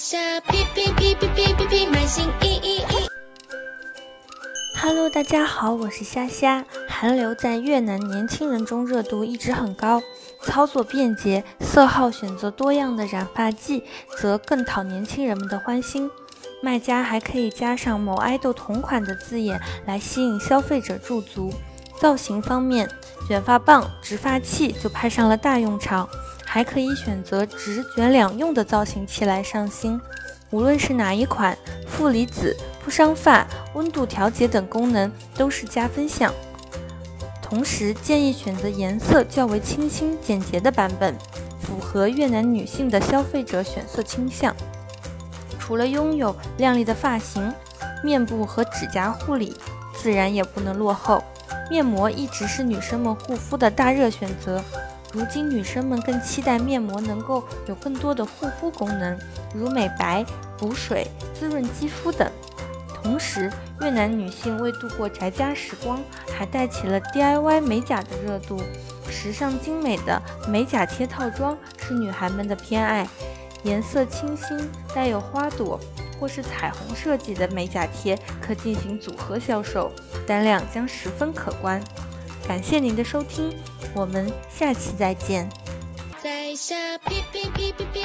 下哔哔哔哔哔哔，满心意意意。Hello，大家好，我是虾虾。韩流在越南年轻人中热度一直很高，操作便捷，色号选择多样的染发剂，则更讨年轻人们的欢心。卖家还可以加上某爱豆同款的字眼来吸引消费者驻足。造型方面，卷发棒、直发器就派上了大用场，还可以选择直卷两用的造型器来上新。无论是哪一款，负离子、不伤发、温度调节等功能都是加分项。同时建议选择颜色较为清新简洁的版本，符合越南女性的消费者选色倾向。除了拥有靓丽的发型，面部和指甲护理自然也不能落后。面膜一直是女生们护肤的大热选择，如今女生们更期待面膜能够有更多的护肤功能，如美白、补水、滋润肌肤等。同时，越南女性为度过宅家时光，还带起了 DIY 美甲的热度。时尚精美的美甲贴套装是女孩们的偏爱，颜色清新、带有花朵或是彩虹设计的美甲贴可进行组合销售。单量将十分可观。感谢您的收听，我们下期再见。在下哔哔哔哔哔，